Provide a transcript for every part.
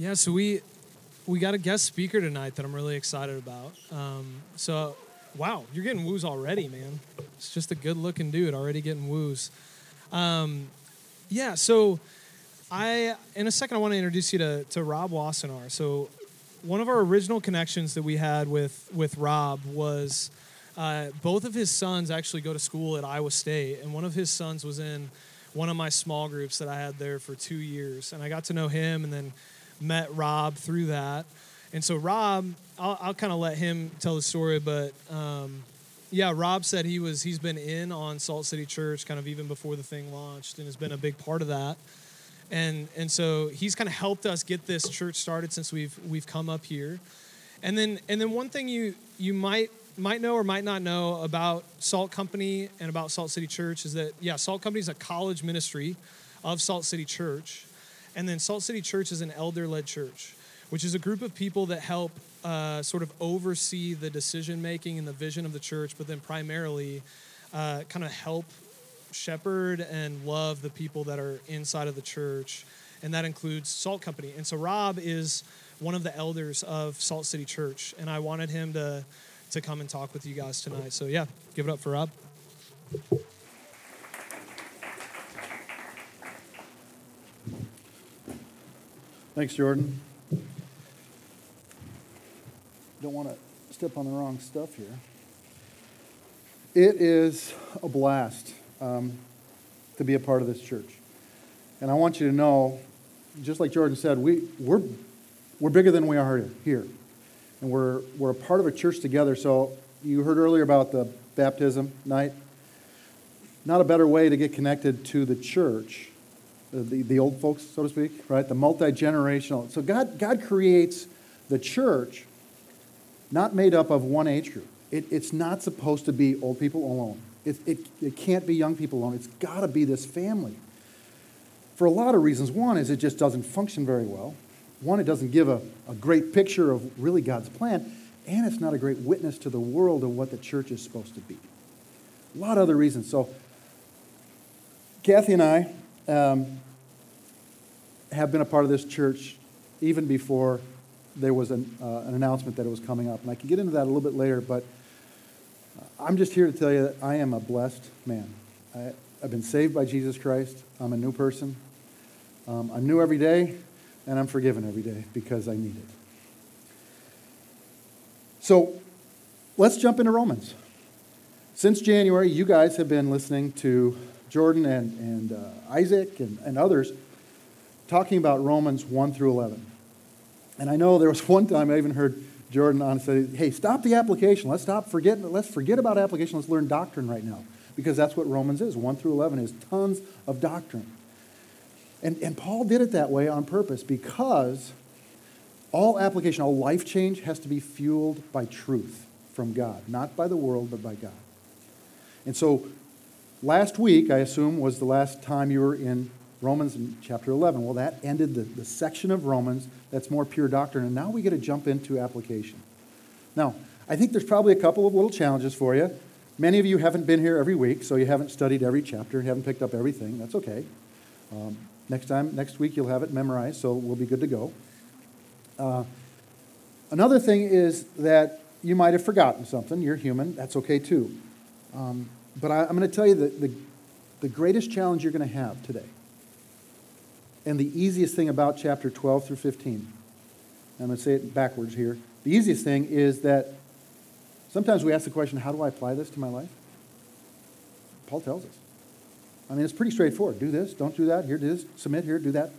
Yeah, so we we got a guest speaker tonight that I'm really excited about. Um, so, wow, you're getting woos already, man. It's just a good looking dude already getting woos. Um, yeah, so I in a second I want to introduce you to to Rob Wassenaar. So, one of our original connections that we had with with Rob was. Uh, both of his sons actually go to school at Iowa State, and one of his sons was in one of my small groups that I had there for two years. And I got to know him and then met Rob through that. And so, Rob, I'll, I'll kind of let him tell the story, but um, yeah, Rob said he was he's been in on Salt City Church kind of even before the thing launched and has been a big part of that. And and so he's kind of helped us get this church started since we've we've come up here. And then and then one thing you you might might know or might not know about Salt Company and about Salt City Church is that, yeah, Salt Company is a college ministry of Salt City Church. And then Salt City Church is an elder led church, which is a group of people that help uh, sort of oversee the decision making and the vision of the church, but then primarily uh, kind of help shepherd and love the people that are inside of the church. And that includes Salt Company. And so Rob is one of the elders of Salt City Church. And I wanted him to to come and talk with you guys tonight. So, yeah, give it up for Rob. Thanks, Jordan. Don't want to step on the wrong stuff here. It is a blast um, to be a part of this church. And I want you to know, just like Jordan said, we, we're, we're bigger than we are here and we're, we're a part of a church together. So you heard earlier about the baptism night. Not a better way to get connected to the church, the, the old folks, so to speak, right? The multi generational. So God, God creates the church not made up of one age group. It, it's not supposed to be old people alone. It, it, it can't be young people alone. It's got to be this family. For a lot of reasons. One is it just doesn't function very well. One, it doesn't give a, a great picture of really God's plan, and it's not a great witness to the world of what the church is supposed to be. A lot of other reasons. So, Kathy and I um, have been a part of this church even before there was an, uh, an announcement that it was coming up. And I can get into that a little bit later, but I'm just here to tell you that I am a blessed man. I, have been saved by Jesus Christ. I'm a new person. Um, I'm new every day and I'm forgiven every day because I need it. So let's jump into Romans. Since January, you guys have been listening to Jordan and, and uh, Isaac and, and others talking about Romans 1 through 11. And I know there was one time I even heard Jordan on say, hey, stop the application. Let's stop forget, let's forget about application. Let's learn doctrine right now. Because that's what Romans is. 1 through 11 is tons of doctrine. And, and Paul did it that way on purpose because all application, all life change has to be fueled by truth from God, not by the world, but by God. And so last week, I assume, was the last time you were in Romans chapter 11. Well, that ended the, the section of Romans that's more pure doctrine, and now we get to jump into application. Now, I think there's probably a couple of little challenges for you. Many of you haven't been here every week, so you haven't studied every chapter, haven't picked up everything. That's okay. Um, Next time, next week, you'll have it memorized, so we'll be good to go. Uh, another thing is that you might have forgotten something. You're human. That's okay too. Um, but I, am going to tell you that the, the greatest challenge you're going to have today, and the easiest thing about chapter 12 through 15, I'm going to say it backwards here. The easiest thing is that sometimes we ask the question, how do I apply this to my life? Paul tells us. I mean, it's pretty straightforward. Do this, don't do that, here, do this, submit here, do that.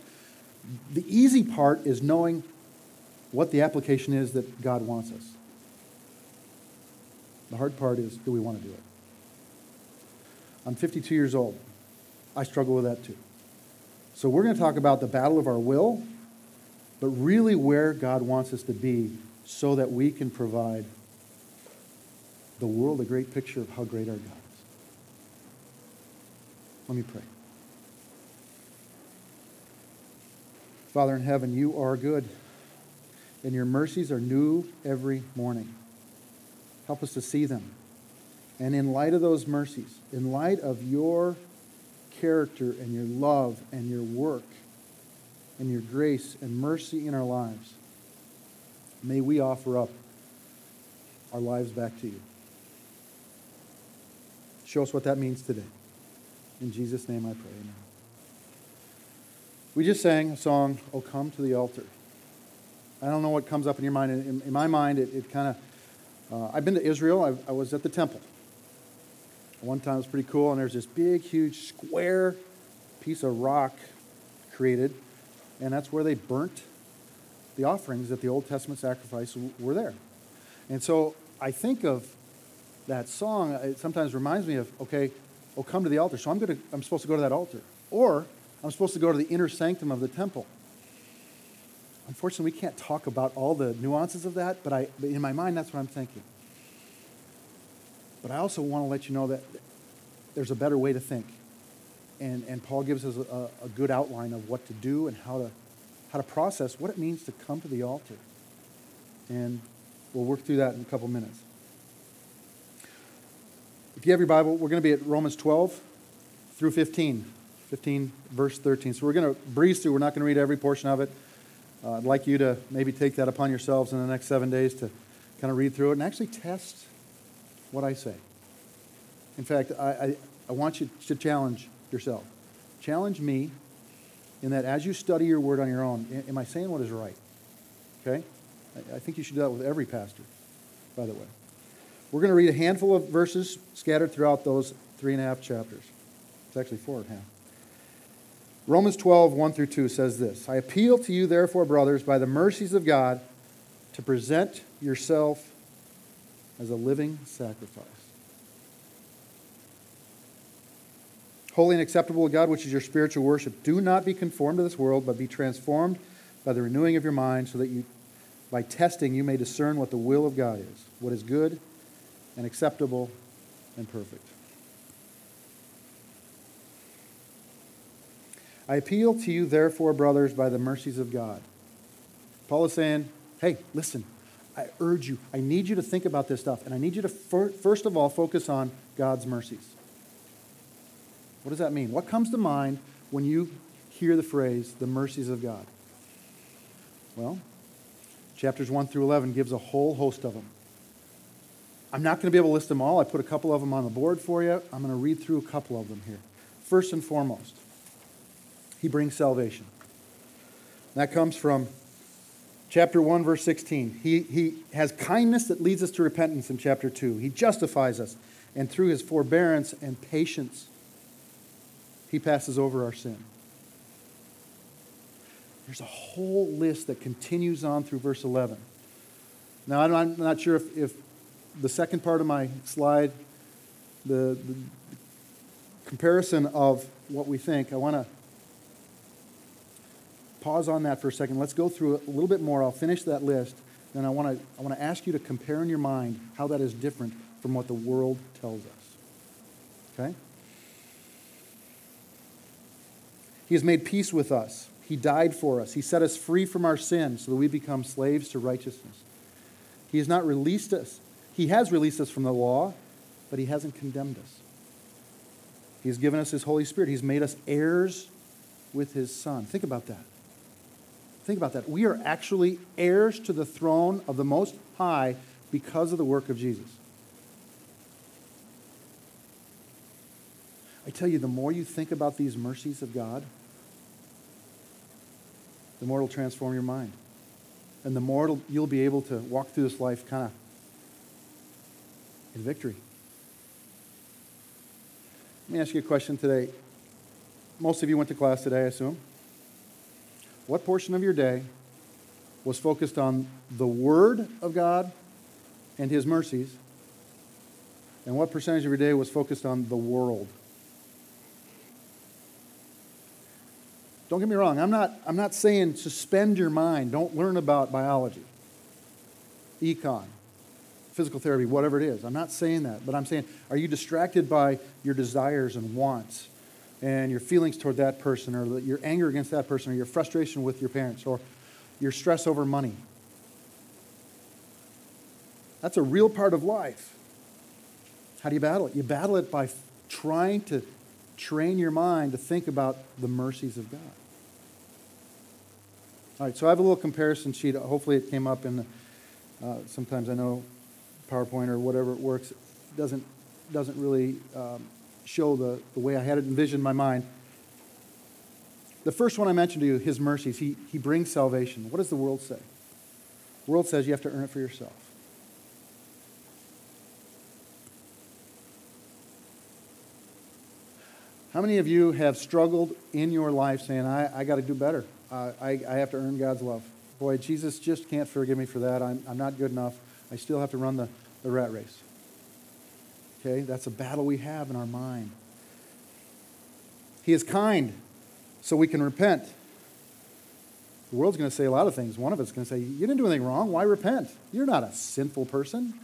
The easy part is knowing what the application is that God wants us. The hard part is do we want to do it? I'm 52 years old. I struggle with that too. So we're going to talk about the battle of our will, but really where God wants us to be so that we can provide the world a great picture of how great our God is. let me pray. Father in heaven, you are good, and your mercies are new every morning. Help us to see them. And in light of those mercies, in light of your character and your love and your work and your grace and mercy in our lives, may we offer up our lives back to you. Show us what that means today. In Jesus' name I pray. Amen. We just sang a song, Oh Come to the Altar. I don't know what comes up in your mind. In, in my mind, it, it kind of, uh, I've been to Israel. I, I was at the temple. One time it was pretty cool, and there's this big, huge square piece of rock created, and that's where they burnt the offerings that the Old Testament sacrifice were there. And so I think of that song, it sometimes reminds me of, okay, oh, come to the altar. So I'm, to, I'm supposed to go to that altar. Or I'm supposed to go to the inner sanctum of the temple. Unfortunately, we can't talk about all the nuances of that, but, I, but in my mind, that's what I'm thinking. But I also want to let you know that there's a better way to think. And, and Paul gives us a, a good outline of what to do and how to, how to process what it means to come to the altar. And we'll work through that in a couple minutes. If you have your Bible, we're going to be at Romans 12 through 15. 15, verse 13. So we're going to breeze through. We're not going to read every portion of it. Uh, I'd like you to maybe take that upon yourselves in the next seven days to kind of read through it and actually test what I say. In fact, I, I, I want you to challenge yourself. Challenge me in that as you study your word on your own, am I saying what is right? Okay? I, I think you should do that with every pastor, by the way. We're going to read a handful of verses scattered throughout those three and a half chapters. It's actually four and a half. Romans 12, 1 through 2 says this I appeal to you, therefore, brothers, by the mercies of God, to present yourself as a living sacrifice. Holy and acceptable to God, which is your spiritual worship. Do not be conformed to this world, but be transformed by the renewing of your mind, so that you, by testing, you may discern what the will of God is, what is good and acceptable and perfect. I appeal to you, therefore, brothers, by the mercies of God. Paul is saying, hey, listen, I urge you, I need you to think about this stuff, and I need you to first of all focus on God's mercies. What does that mean? What comes to mind when you hear the phrase, the mercies of God? Well, chapters 1 through 11 gives a whole host of them. I'm not going to be able to list them all. I put a couple of them on the board for you. I'm going to read through a couple of them here. First and foremost, he brings salvation. That comes from chapter 1, verse 16. He, he has kindness that leads us to repentance in chapter 2. He justifies us, and through his forbearance and patience, he passes over our sin. There's a whole list that continues on through verse 11. Now, I'm not sure if, if the second part of my slide, the, the comparison of what we think, I want to pause on that for a second. Let's go through a little bit more. I'll finish that list. Then I want to I want to ask you to compare in your mind how that is different from what the world tells us. Okay? He has made peace with us. He died for us. He set us free from our sins so that we become slaves to righteousness. He has not released us. He has released us from the law, but he hasn't condemned us. He has given us his Holy Spirit. He's made us heirs with his Son. Think about that. Think about that. We are actually heirs to the throne of the Most High because of the work of Jesus. I tell you, the more you think about these mercies of God, the more it'll transform your mind. And the more you'll be able to walk through this life kind of in victory. Let me ask you a question today. Most of you went to class today, I assume. What portion of your day was focused on the Word of God and His mercies? And what percentage of your day was focused on the world? Don't get me wrong, I'm not, I'm not saying suspend your mind, don't learn about biology, econ, physical therapy, whatever it is. I'm not saying that, but I'm saying, are you distracted by your desires and wants and your feelings toward that person or your anger against that person or your frustration with your parents or your stress over money? That's a real part of life. How do you battle it? You battle it by trying to train your mind to think about the mercies of God. All right, so I have a little comparison sheet. Hopefully, it came up in the. Uh, sometimes I know PowerPoint or whatever it works doesn't doesn't really um, show the, the way I had it envisioned in my mind. The first one I mentioned to you, his mercies, he, he brings salvation. What does the world say? The world says you have to earn it for yourself. How many of you have struggled in your life saying, I, I got to do better? Uh, I, I have to earn God's love. Boy, Jesus just can't forgive me for that. I'm, I'm not good enough. I still have to run the, the rat race. Okay, that's a battle we have in our mind. He is kind, so we can repent. The world's going to say a lot of things. One of us is going to say, You didn't do anything wrong. Why repent? You're not a sinful person.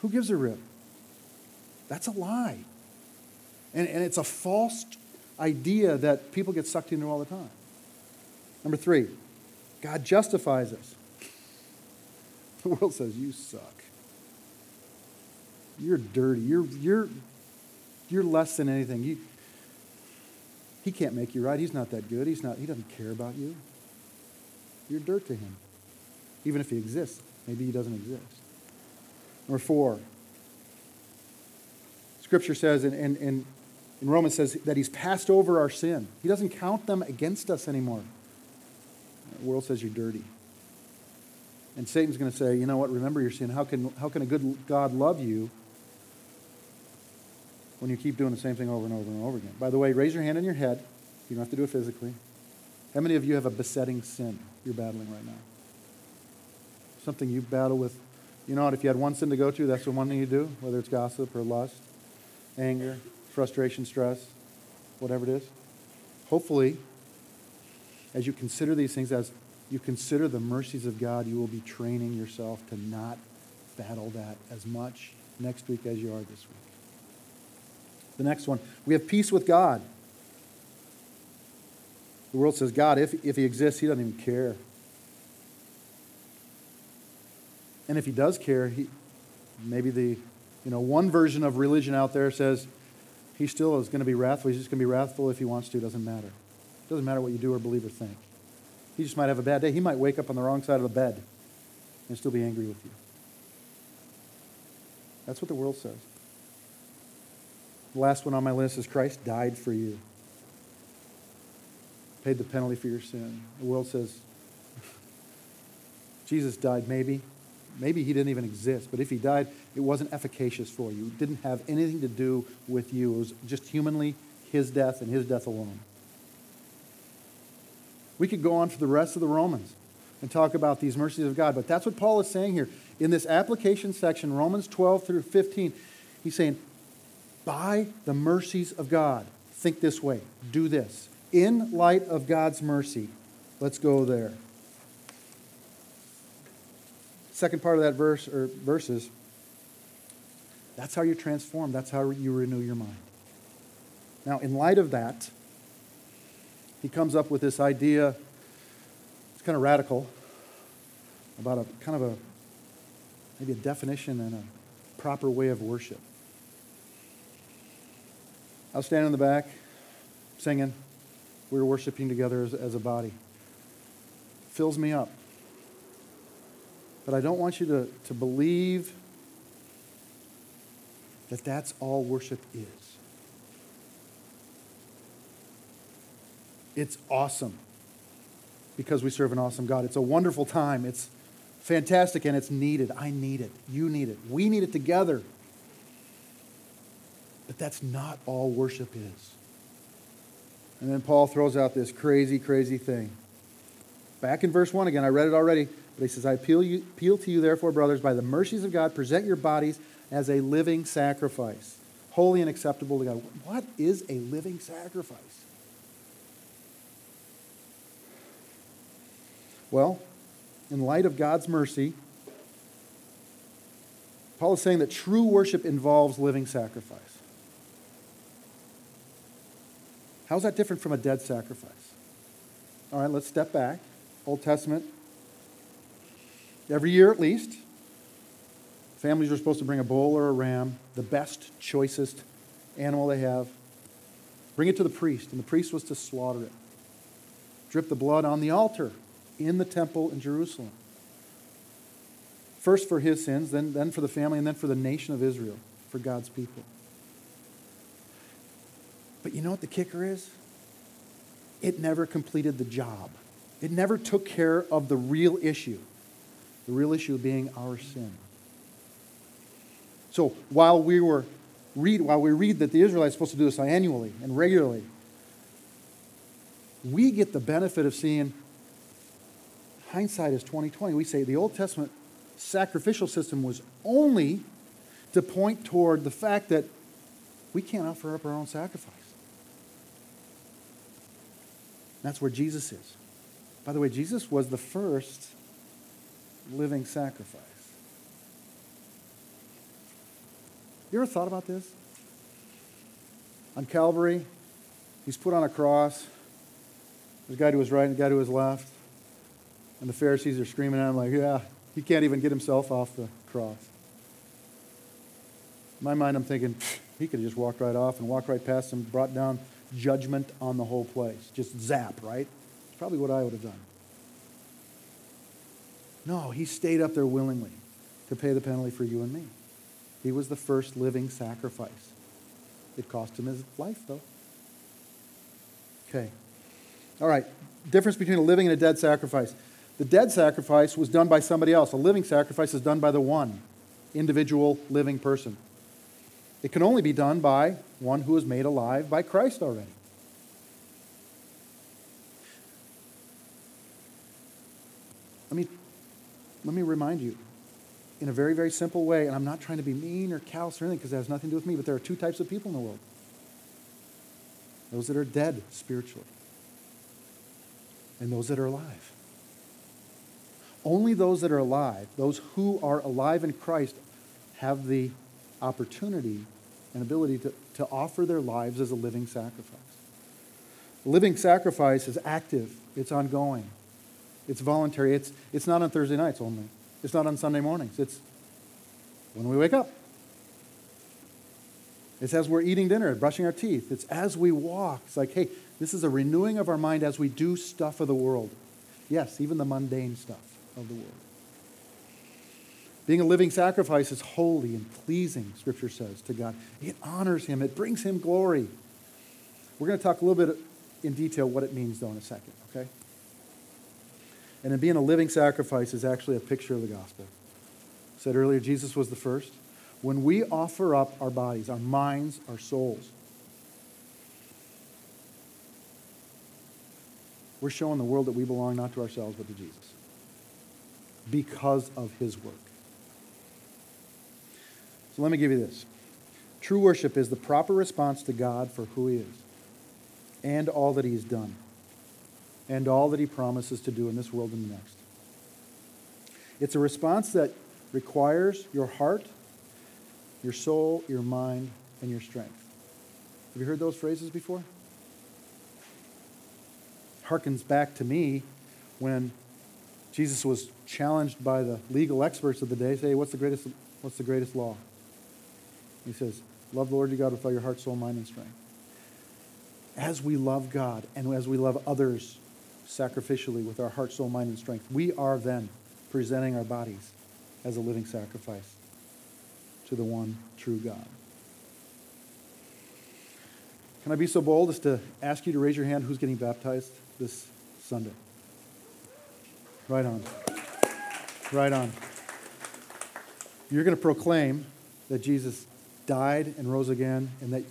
Who gives a rip? That's a lie. And, and it's a false idea that people get sucked into all the time. Number three, God justifies us. The world says, You suck. You're dirty. You're, you're, you're less than anything. You, he can't make you right. He's not that good. He's not, he doesn't care about you. You're dirt to him. Even if he exists, maybe he doesn't exist. Number four, Scripture says, and, in, in, in Romans says that he's passed over our sin. He doesn't count them against us anymore. The world says you're dirty. And Satan's going to say, you know what, remember your sin. How can, how can a good God love you when you keep doing the same thing over and over and over again? By the way, raise your hand on your head. You don't have to do it physically. How many of you have a besetting sin you're battling right now? Something you battle with. You know what? If you had one sin to go to, that's the one thing you do, whether it's gossip or lust, anger, frustration, stress, whatever it is. Hopefully, as you consider these things, as you consider the mercies of God, you will be training yourself to not battle that as much next week as you are this week. The next one, we have peace with God. The world says, God, if, if he exists, he doesn't even care. And if he does care, he, maybe the you know, one version of religion out there says he still is going to be wrathful. He's just going to be wrathful if he wants to. It doesn't matter. It doesn't matter what you do or believe or think. He just might have a bad day. He might wake up on the wrong side of the bed and still be angry with you. That's what the world says. The last one on my list is Christ died for you, paid the penalty for your sin. The world says Jesus died, maybe. Maybe he didn't even exist, but if he died, it wasn't efficacious for you. It didn't have anything to do with you. It was just humanly his death and his death alone. We could go on for the rest of the Romans and talk about these mercies of God, but that's what Paul is saying here. In this application section, Romans 12 through 15, he's saying, by the mercies of God, think this way, do this. In light of God's mercy, let's go there. Second part of that verse or verses, that's how you're transformed. That's how you renew your mind. Now, in light of that, he comes up with this idea, it's kind of radical, about a kind of a maybe a definition and a proper way of worship. I was standing in the back singing. We were worshiping together as, as a body. fills me up. But I don't want you to, to believe that that's all worship is. It's awesome because we serve an awesome God. It's a wonderful time. It's fantastic and it's needed. I need it. You need it. We need it together. But that's not all worship is. And then Paul throws out this crazy, crazy thing. Back in verse 1 again, I read it already, but he says, I appeal, you, appeal to you, therefore, brothers, by the mercies of God, present your bodies as a living sacrifice, holy and acceptable to God. What is a living sacrifice? Well, in light of God's mercy, Paul is saying that true worship involves living sacrifice. How's that different from a dead sacrifice? All right, let's step back. Old Testament. Every year at least, families are supposed to bring a bull or a ram, the best, choicest animal they have. Bring it to the priest, and the priest was to slaughter it. drip the blood on the altar in the temple in Jerusalem. First for his sins, then, then for the family, and then for the nation of Israel, for God's people. But you know what the kicker is? It never completed the job. It never took care of the real issue. The real issue being our sin. So while we were read while we read that the Israelites are supposed to do this annually and regularly, we get the benefit of seeing hindsight is 2020. We say the Old Testament sacrificial system was only to point toward the fact that we can't offer up our own sacrifice. That's where Jesus is. By the way, Jesus was the first living sacrifice. You ever thought about this? On Calvary, he's put on a cross. There's a guy to his right and a guy to his left. And the Pharisees are screaming at him, like, yeah, he can't even get himself off the cross. In my mind, I'm thinking, he could have just walked right off and walked right past him, brought down judgment on the whole place. Just zap, right? It's probably what I would have done. No, he stayed up there willingly to pay the penalty for you and me. He was the first living sacrifice. It cost him his life, though. Okay. All right. Difference between a living and a dead sacrifice. The dead sacrifice was done by somebody else. A living sacrifice is done by the one individual living person. It can only be done by one who is made alive by Christ already. Let me, let me remind you in a very, very simple way, and I'm not trying to be mean or callous or anything because that has nothing to do with me, but there are two types of people in the world those that are dead spiritually, and those that are alive. Only those that are alive, those who are alive in Christ, have the opportunity and ability to, to offer their lives as a living sacrifice. Living sacrifice is active, it's ongoing, it's voluntary. It's, it's not on Thursday nights only, it's not on Sunday mornings. It's when we wake up. It's as we're eating dinner, brushing our teeth. It's as we walk. It's like, hey, this is a renewing of our mind as we do stuff of the world. Yes, even the mundane stuff of the world. Being a living sacrifice is holy and pleasing, Scripture says, to God. It honors Him, it brings Him glory. We're going to talk a little bit in detail what it means, though, in a second, okay? And in being a living sacrifice is actually a picture of the gospel. I said earlier, Jesus was the first. When we offer up our bodies, our minds, our souls, we're showing the world that we belong not to ourselves but to Jesus because of his work. So let me give you this. True worship is the proper response to God for who he is and all that he's done and all that he promises to do in this world and the next. It's a response that requires your heart, your soul, your mind, and your strength. Have you heard those phrases before? Harkens back to me when Jesus was challenged by the legal experts of the day. Say, what's the greatest, what's the greatest law? He says, Love the Lord your God with all your heart, soul, mind, and strength. As we love God and as we love others sacrificially with our heart, soul, mind, and strength, we are then presenting our bodies as a living sacrifice to the one true God. Can I be so bold as to ask you to raise your hand who's getting baptized this Sunday? Right on. Right on. You're going to proclaim that Jesus died and rose again and that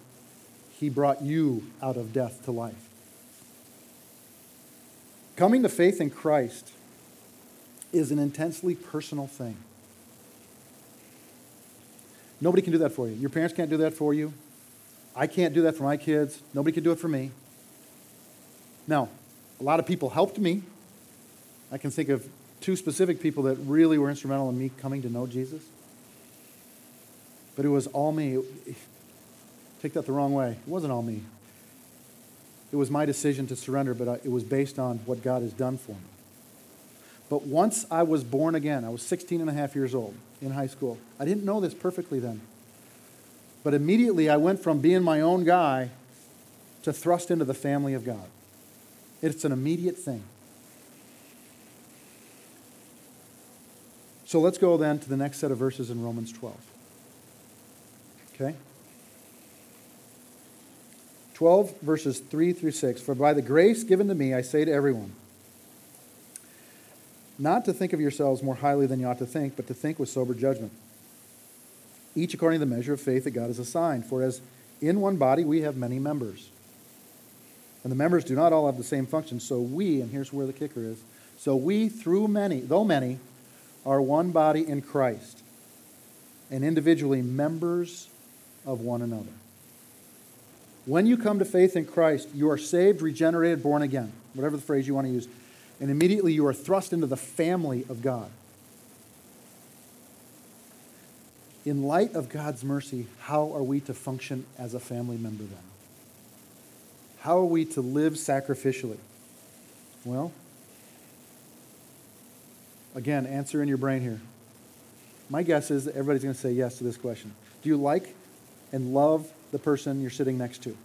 he brought you out of death to life. Coming to faith in Christ is an intensely personal thing. Nobody can do that for you. Your parents can't do that for you. I can't do that for my kids. Nobody can do it for me. Now, a lot of people helped me. I can think of two specific people that really were instrumental in me coming to know Jesus. But it was all me. Take that the wrong way. It wasn't all me. It was my decision to surrender, but it was based on what God has done for me. But once I was born again, I was 16 and a half years old in high school. I didn't know this perfectly then. But immediately I went from being my own guy to thrust into the family of God. It's an immediate thing. So let's go then to the next set of verses in Romans 12. Okay? 12, verses 3 through 6. For by the grace given to me, I say to everyone, not to think of yourselves more highly than you ought to think, but to think with sober judgment. Each according to the measure of faith that God has assigned. For as in one body we have many members, and the members do not all have the same function, so we, and here's where the kicker is, so we, through many, though many, are one body in Christ, and individually members of one another. When you come to faith in Christ, you are saved, regenerated, born again, whatever the phrase you want to use, and immediately you are thrust into the family of God. In light of God's mercy, how are we to function as a family member then? How are we to live sacrificially? Well, again, answer in your brain here. My guess is that everybody's going to say yes to this question. Do you like and love the person you're sitting next to?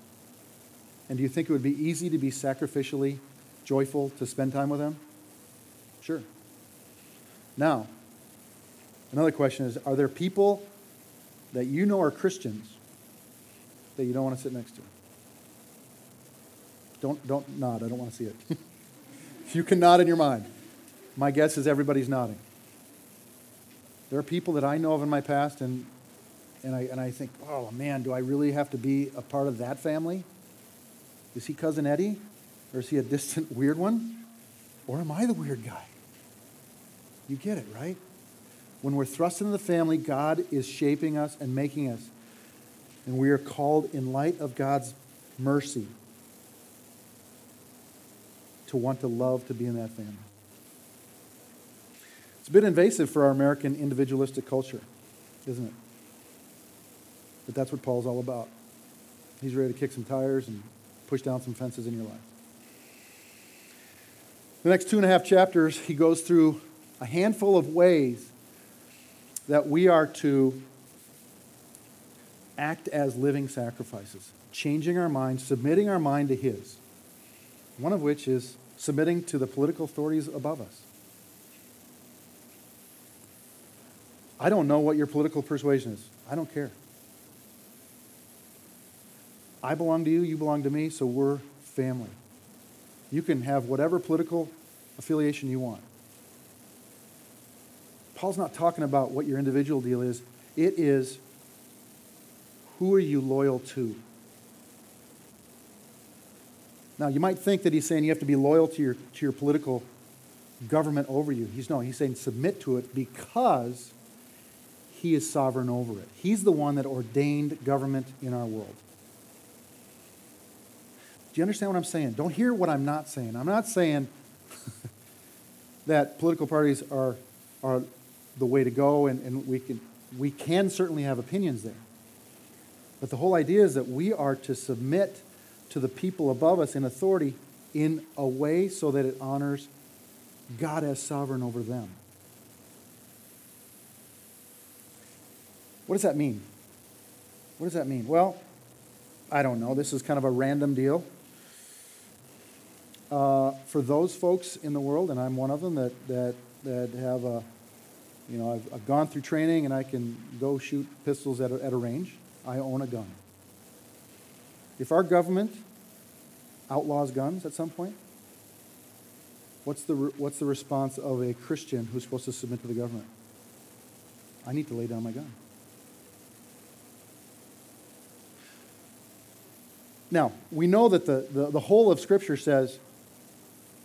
And do you think it would be easy to be sacrificially joyful to spend time with them? Sure. Now, another question is Are there people that you know are Christians that you don't want to sit next to? Don't, don't nod. I don't want to see it. if you can nod in your mind, my guess is everybody's nodding. There are people that I know of in my past, and, and, I, and I think, oh man, do I really have to be a part of that family? Is he Cousin Eddie? Or is he a distant weird one? Or am I the weird guy? You get it, right? When we're thrust into the family, God is shaping us and making us. And we are called, in light of God's mercy, to want to love to be in that family. It's a bit invasive for our American individualistic culture, isn't it? But that's what Paul's all about. He's ready to kick some tires and push down some fences in your life. The next two and a half chapters, he goes through a handful of ways that we are to act as living sacrifices, changing our mind, submitting our mind to his. One of which is submitting to the political authorities above us. I don't know what your political persuasion is. I don't care. I belong to you, you belong to me, so we're family. You can have whatever political affiliation you want. Paul's not talking about what your individual deal is, it is who are you loyal to? Now, you might think that he's saying you have to be loyal to your, to your political government over you. He's no, he's saying submit to it because he is sovereign over it. He's the one that ordained government in our world. Do you understand what I'm saying? Don't hear what I'm not saying. I'm not saying that political parties are, are the way to go, and, and we, can, we can certainly have opinions there. But the whole idea is that we are to submit to the people above us in authority in a way so that it honors God as sovereign over them. What does that mean? What does that mean? Well, I don't know. This is kind of a random deal. Uh, for those folks in the world, and I'm one of them that, that, that have a, you know, I've, I've gone through training and I can go shoot pistols at a, at a range. I own a gun. If our government outlaws guns at some point, what's the, what's the response of a Christian who's supposed to submit to the government? I need to lay down my gun. Now, we know that the, the, the whole of Scripture says,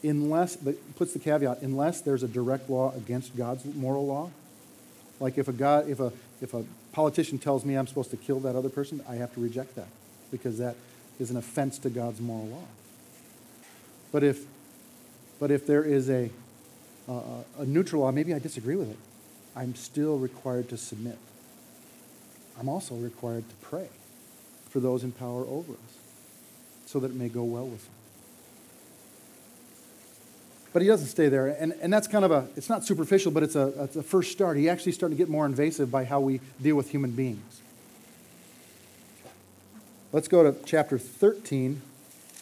unless, but puts the caveat, unless there's a direct law against God's moral law. Like if a, God, if, a, if a politician tells me I'm supposed to kill that other person, I have to reject that because that is an offense to God's moral law. But if, but if there is a, uh, a neutral law, maybe I disagree with it, I'm still required to submit. I'm also required to pray for those in power over us so that it may go well with them. But he doesn't stay there. And, and that's kind of a, it's not superficial, but it's a, it's a first start. He actually starting to get more invasive by how we deal with human beings. Let's go to chapter 13,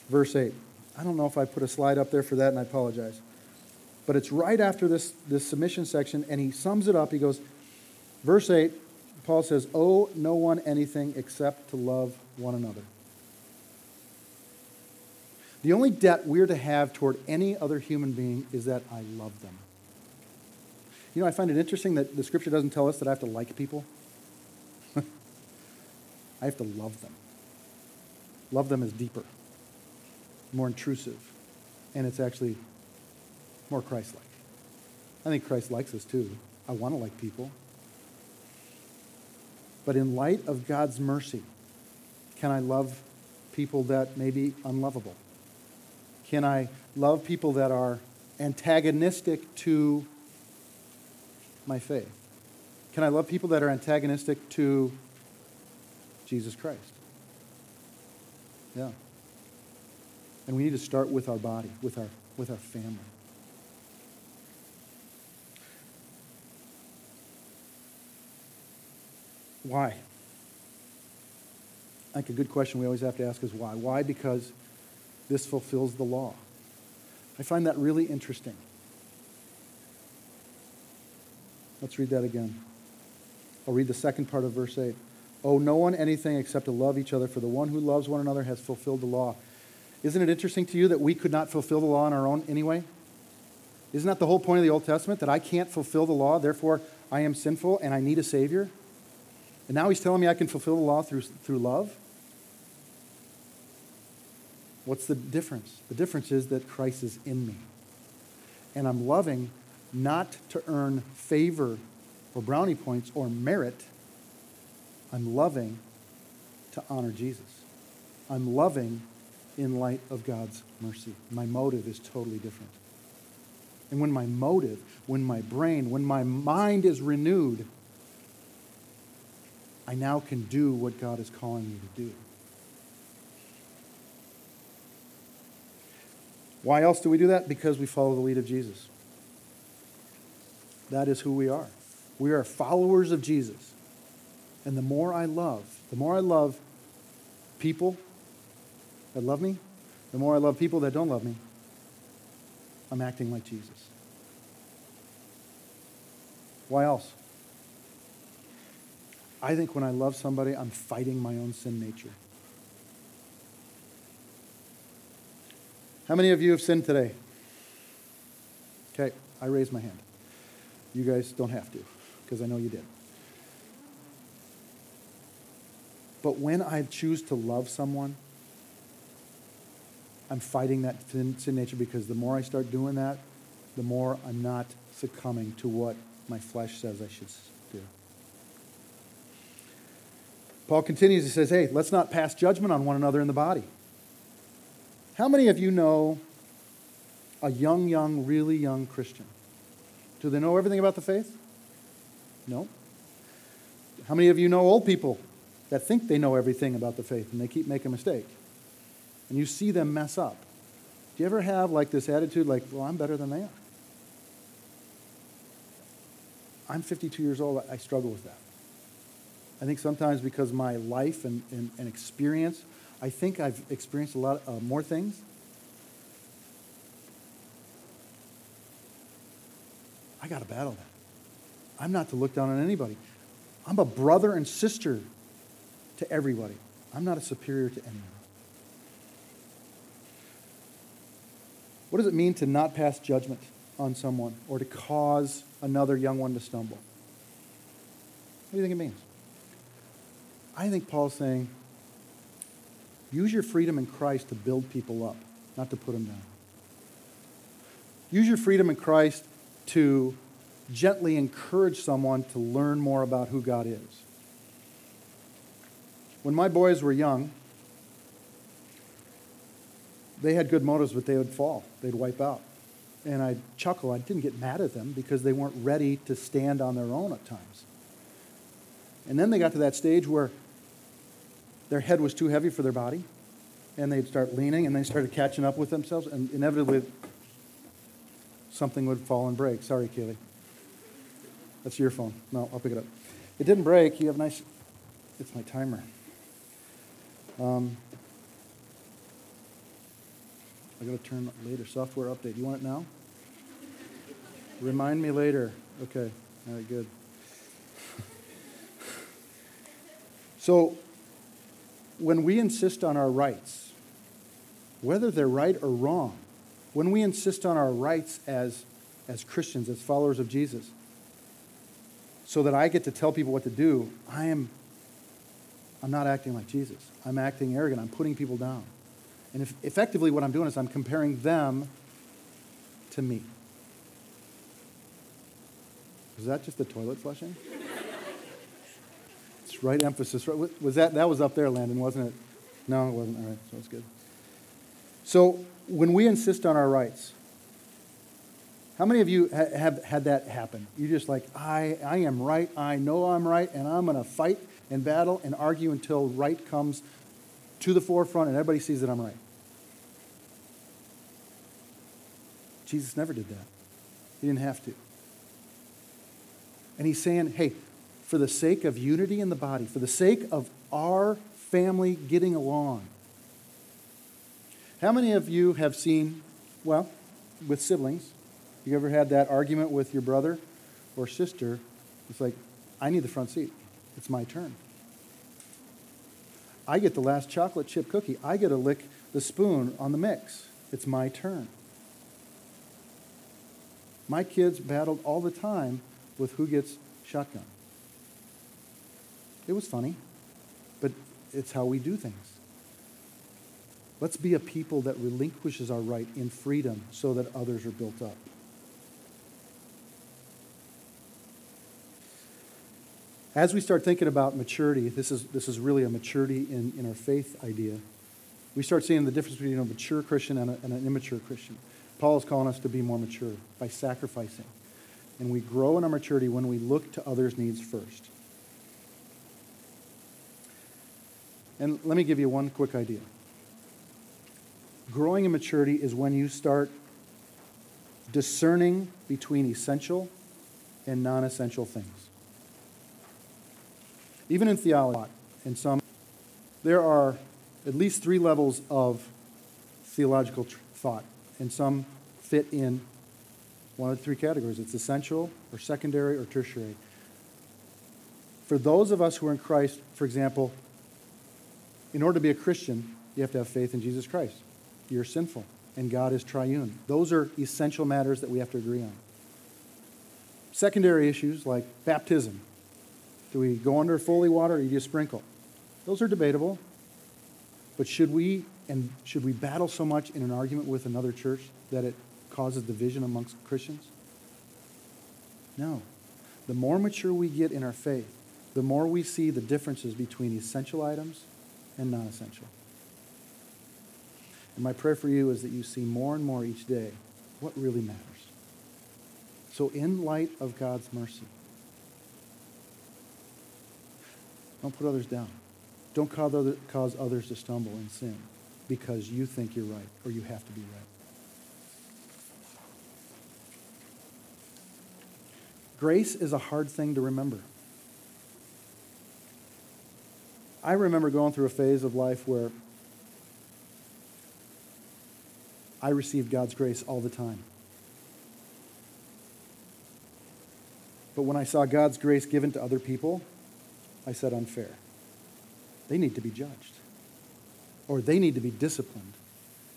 verse 8. I don't know if I put a slide up there for that, and I apologize. But it's right after this, this submission section, and he sums it up. He goes, verse 8, Paul says, Owe no one anything except to love one another. The only debt we're to have toward any other human being is that I love them. You know, I find it interesting that the scripture doesn't tell us that I have to like people. I have to love them. Love them is deeper, more intrusive, and it's actually more Christ like. I think Christ likes us too. I want to like people. But in light of God's mercy, can I love people that may be unlovable? Can I love people that are antagonistic to my faith? Can I love people that are antagonistic to Jesus Christ? Yeah. And we need to start with our body, with our, with our family. Why? I think a good question we always have to ask is why? Why? Because this fulfills the law. I find that really interesting. Let's read that again. I'll read the second part of verse 8. Owe no one anything except to love each other, for the one who loves one another has fulfilled the law. Isn't it interesting to you that we could not fulfill the law on our own anyway? Isn't that the whole point of the Old Testament? That I can't fulfill the law, therefore I am sinful and I need a Savior? And now he's telling me I can fulfill the law through, through love? What's the difference? The difference is that Christ is in me. And I'm loving not to earn favor or brownie points or merit. I'm loving to honor Jesus. I'm loving in light of God's mercy. My motive is totally different. And when my motive, when my brain, when my mind is renewed, I now can do what God is calling me to do. Why else do we do that? Because we follow the lead of Jesus. That is who we are. We are followers of Jesus. And the more I love, the more I love people that love me, the more I love people that don't love me, I'm acting like Jesus. Why else? I think when I love somebody, I'm fighting my own sin nature. How many of you have sinned today? Okay, I raise my hand. You guys don't have to, because I know you did. But when I choose to love someone, I'm fighting that sin, nature because the more I start doing that, the more I'm not succumbing to what my flesh says I should do. Paul continues, he says, Hey, let's not pass judgment on one another in the body. How many of you know a young, young, really young Christian? Do they know everything about the faith? No. How many of you know old people that think they know everything about the faith and they keep making a mistake? And you see them mess up. Do you ever have like this attitude like, well, I'm better than they are? I'm 52 years old. I struggle with that. I think sometimes because my life and, and, and experience, I think I've experienced a lot uh, more things I got to battle that. I'm not to look down on anybody. I'm a brother and sister to everybody. I'm not a superior to anyone. What does it mean to not pass judgment on someone or to cause another young one to stumble? What do you think it means? I think Paul's saying use your freedom in Christ to build people up, not to put them down. Use your freedom in Christ to gently encourage someone to learn more about who God is. When my boys were young, they had good motives, but they would fall. They'd wipe out. And I'd chuckle. I didn't get mad at them because they weren't ready to stand on their own at times. And then they got to that stage where their head was too heavy for their body, and they'd start leaning, and they started catching up with themselves, and inevitably something would fall and break. Sorry, Kaylee. That's your phone. No, I'll pick it up. It didn't break. You have nice. It's my timer. Um, I got to turn later. Software update. You want it now? Remind me later. Okay. All right, good. So, when we insist on our rights, whether they're right or wrong, when we insist on our rights as, as Christians, as followers of Jesus, so that I get to tell people what to do, I am I'm not acting like Jesus. I'm acting arrogant. I'm putting people down. And if, effectively, what I'm doing is I'm comparing them to me. Was that just the toilet flushing? Right emphasis. Right? Was that that was up there, Landon, wasn't it? No, it wasn't. All right, so it's good. So when we insist on our rights, how many of you ha- have had that happen? You're just like, I, I am right, I know I'm right, and I'm going to fight and battle and argue until right comes to the forefront and everybody sees that I'm right. Jesus never did that. He didn't have to. And he's saying, hey, for the sake of unity in the body, for the sake of our family getting along. How many of you have seen, well, with siblings, you ever had that argument with your brother or sister? It's like, I need the front seat. It's my turn. I get the last chocolate chip cookie. I get to lick the spoon on the mix. It's my turn. My kids battled all the time with who gets shotgun. It was funny, but it's how we do things. Let's be a people that relinquishes our right in freedom so that others are built up. As we start thinking about maturity, this is, this is really a maturity in, in our faith idea. We start seeing the difference between a mature Christian and, a, and an immature Christian. Paul is calling us to be more mature by sacrificing. And we grow in our maturity when we look to others' needs first. And let me give you one quick idea. Growing in maturity is when you start discerning between essential and non essential things. Even in theology, in some, there are at least three levels of theological tr- thought, and some fit in one of the three categories it's essential, or secondary, or tertiary. For those of us who are in Christ, for example, in order to be a Christian, you have to have faith in Jesus Christ. You're sinful, and God is triune. Those are essential matters that we have to agree on. Secondary issues like baptism, do we go under fully water or do you sprinkle? Those are debatable. But should we and should we battle so much in an argument with another church that it causes division amongst Christians? No. The more mature we get in our faith, the more we see the differences between essential items and non essential. And my prayer for you is that you see more and more each day what really matters. So, in light of God's mercy, Don't put others down. Don't cause, others to stumble in sin because you think you're right or you have to be right. Grace is a hard thing to remember. I remember going through a phase of life where I received God's grace all the time. But when I saw God's grace given to other people, I said unfair. They need to be judged, or they need to be disciplined.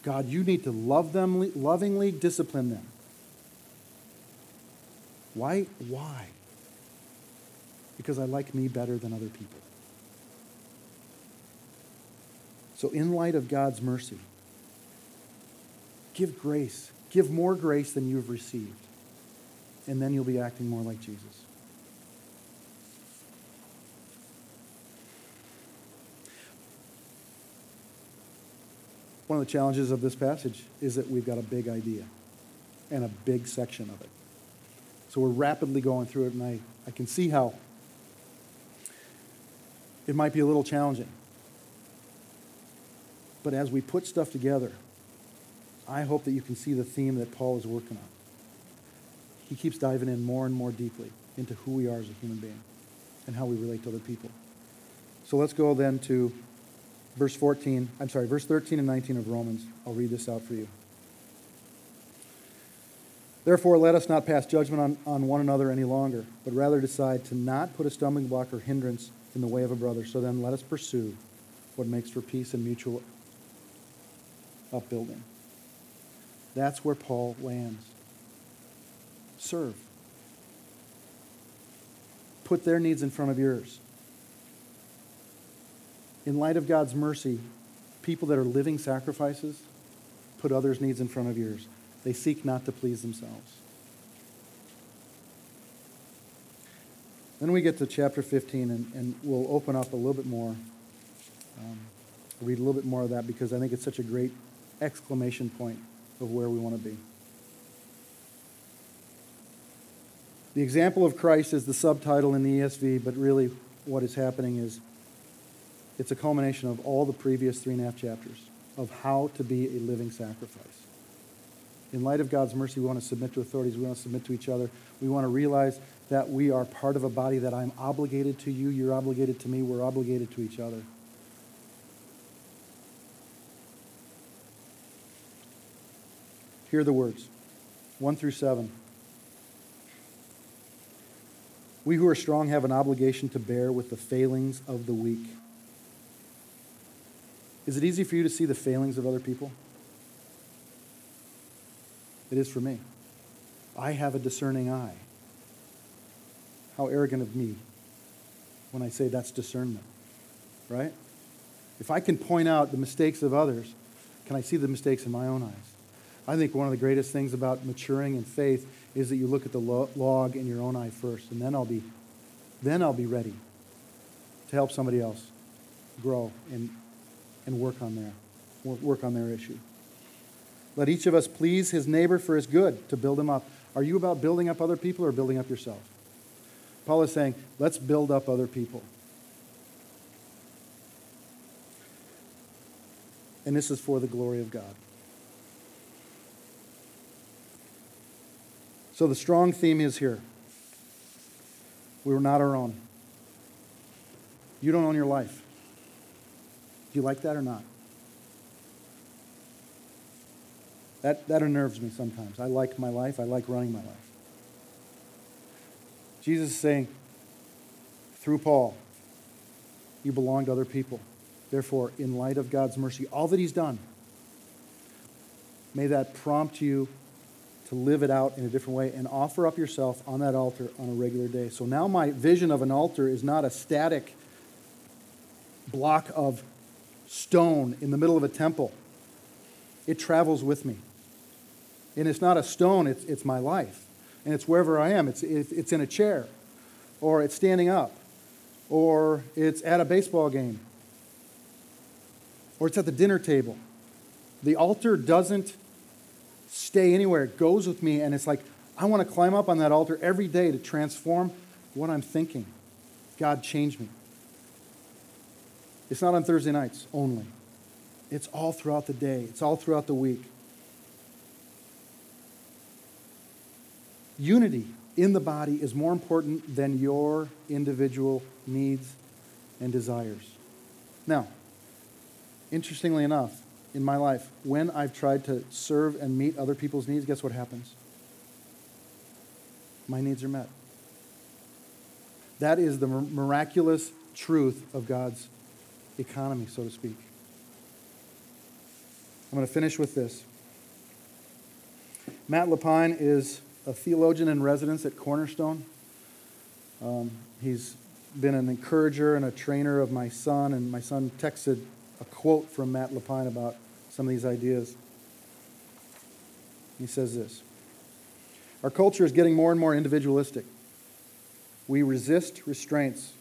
God, you need to love them, lovingly discipline them. Why? Why? Because I like me better than other people. So, in light of God's mercy, give grace. Give more grace than you have received. And then you'll be acting more like Jesus. One of the challenges of this passage is that we've got a big idea and a big section of it. So we're rapidly going through it, and I, I can see how it might be a little challenging. But as we put stuff together, I hope that you can see the theme that Paul is working on. He keeps diving in more and more deeply into who we are as a human being and how we relate to other people. So let's go then to verse 14, I'm sorry, verse 13 and 19 of Romans. I'll read this out for you. Therefore, let us not pass judgment on, on one another any longer, but rather decide to not put a stumbling block or hindrance in the way of a brother. So then, let us pursue what makes for peace and mutual upbuilding. That's where Paul lands. Serve. Put their needs in front of yours. In light of God's mercy, people that are living sacrifices put others' needs in front of yours. They seek not to please themselves. Then we get to chapter 15, and, and we'll open up a little bit more. Um, read a little bit more of that because I think it's such a great exclamation point of where we want to be. The example of Christ is the subtitle in the ESV, but really what is happening is it's a culmination of all the previous three and a half chapters of how to be a living sacrifice in light of God's mercy, we want to submit to authorities. We want to submit to each other. We want to realize that we are part of a body, that I'm obligated to you, you're obligated to me, we're obligated to each other. Hear the words 1 through 7. We who are strong have an obligation to bear with the failings of the weak. Is it easy for you to see the failings of other people? It is for me. I have a discerning eye. How arrogant of me when I say that's discernment, right? If I can point out the mistakes of others, can I see the mistakes in my own eyes? I think one of the greatest things about maturing in faith is that you look at the log in your own eye first, and then I'll be, then I'll be ready to help somebody else grow and, and work on their work on their issue. Let each of us please his neighbor for his good, to build him up. Are you about building up other people or building up yourself? Paul is saying, let's build up other people. And this is for the glory of God. So the strong theme is here. We were not our own. You don't own your life. Do you like that or not? That, that unnerves me sometimes. I like my life, I like running my life. Jesus is saying, through Paul, you belong to other people. Therefore, in light of God's mercy, all that He's done, may that prompt you to live it out in a different way and offer up yourself on that altar on a regular day. So now my vision of an altar is not a static block of stone in the middle of a temple, it travels with me. And it's not a stone, it's, it's my life. And it's wherever I am. It's, it's in a chair, or it's standing up, or it's at a baseball game, or it's at the dinner table. The altar doesn't stay anywhere, it goes with me, and it's like, I want to climb up on that altar every day to transform what I'm thinking. God, change me. It's not on Thursday nights only, it's all throughout the day, it's all throughout the week. Unity in the body is more important than your individual needs and desires. Now, interestingly enough, in my life, when I've tried to serve and meet other people's needs, guess what happens? My needs are met. That is the miraculous truth of God's economy, so to speak. I'm going to finish with this. Matt LaPine is a theologian in residence at Cornerstone. Um, he's been an encourager and a trainer of my son, and my son texted a quote from Matt LaPine about some of these ideas. He says this Our culture is getting more and more individualistic. We resist restraints.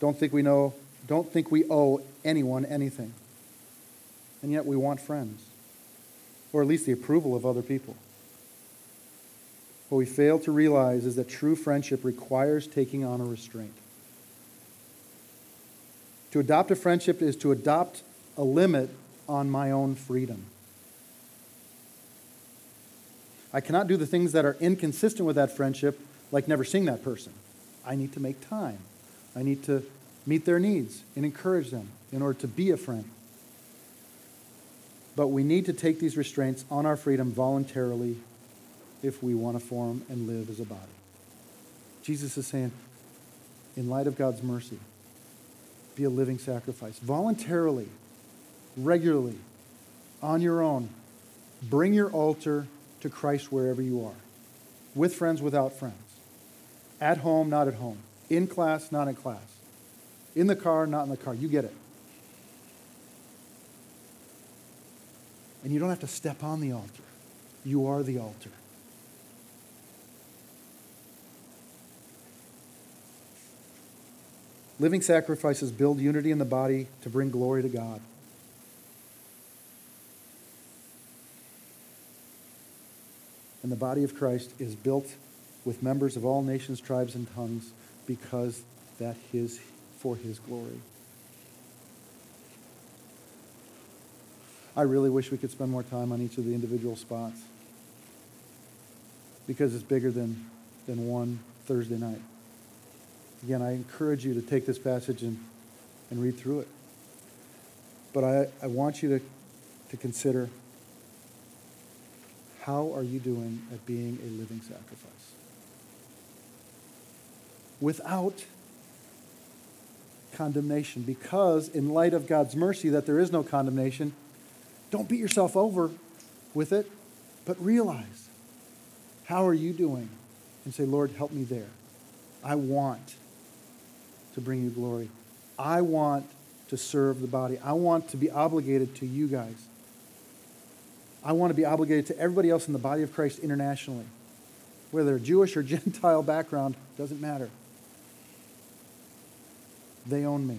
Don't think we know, don't think we owe anyone anything. And yet we want friends, or at least the approval of other people. What we fail to realize is that true friendship requires taking on a restraint. To adopt a friendship is to adopt a limit on my own freedom. I cannot do the things that are inconsistent with that friendship, like never seeing that person. I need to make time. I need to meet their needs and encourage them in order to be a friend. But we need to take these restraints on our freedom voluntarily if we want to form and live as a body. Jesus is saying, in light of God's mercy, be a living sacrifice. Voluntarily, regularly, on your own, bring your altar to Christ wherever you are. With friends, without friends. At home, not at home. In class, not in class. In the car, not in the car. You get it. And you don't have to step on the altar. You are the altar. Living sacrifices build unity in the body to bring glory to God. And the body of Christ is built with members of all nations, tribes, and tongues because that is for his glory. I really wish we could spend more time on each of the individual spots because it's bigger than, than one Thursday night. Again, I encourage you to take this passage and, and read through it. But I, I want you to, to consider how are you doing at being a living sacrifice? Without condemnation, because in light of God's mercy that there is no condemnation, don't beat yourself over with it, but realize how are you doing? And say, Lord, help me there. I want to bring you glory. I want to serve the body. I want to be obligated to you guys. I want to be obligated to everybody else in the body of Christ internationally. Whether Jewish or Gentile background, doesn't matter. They own me.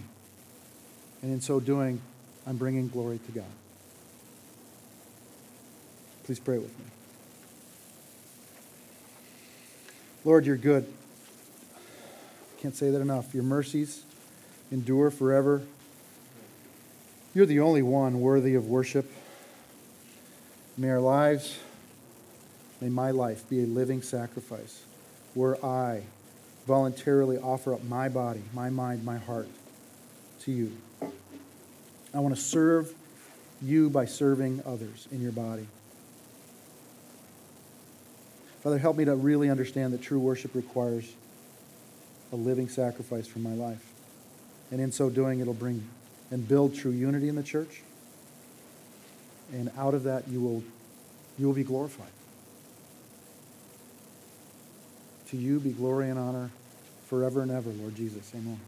And in so doing, I'm bringing glory to God. Please pray with me. Lord, you're good. Can't say that enough. Your mercies endure forever. You're the only one worthy of worship. May our lives, may my life be a living sacrifice where I voluntarily offer up my body, my mind, my heart to you. I want to serve you by serving others in your body. Father, help me to really understand that true worship requires a living sacrifice for my life. And in so doing, it'll bring and build true unity in the church. And out of that, you will, you will be glorified. To you be glory and honor forever and ever, Lord Jesus. Amen.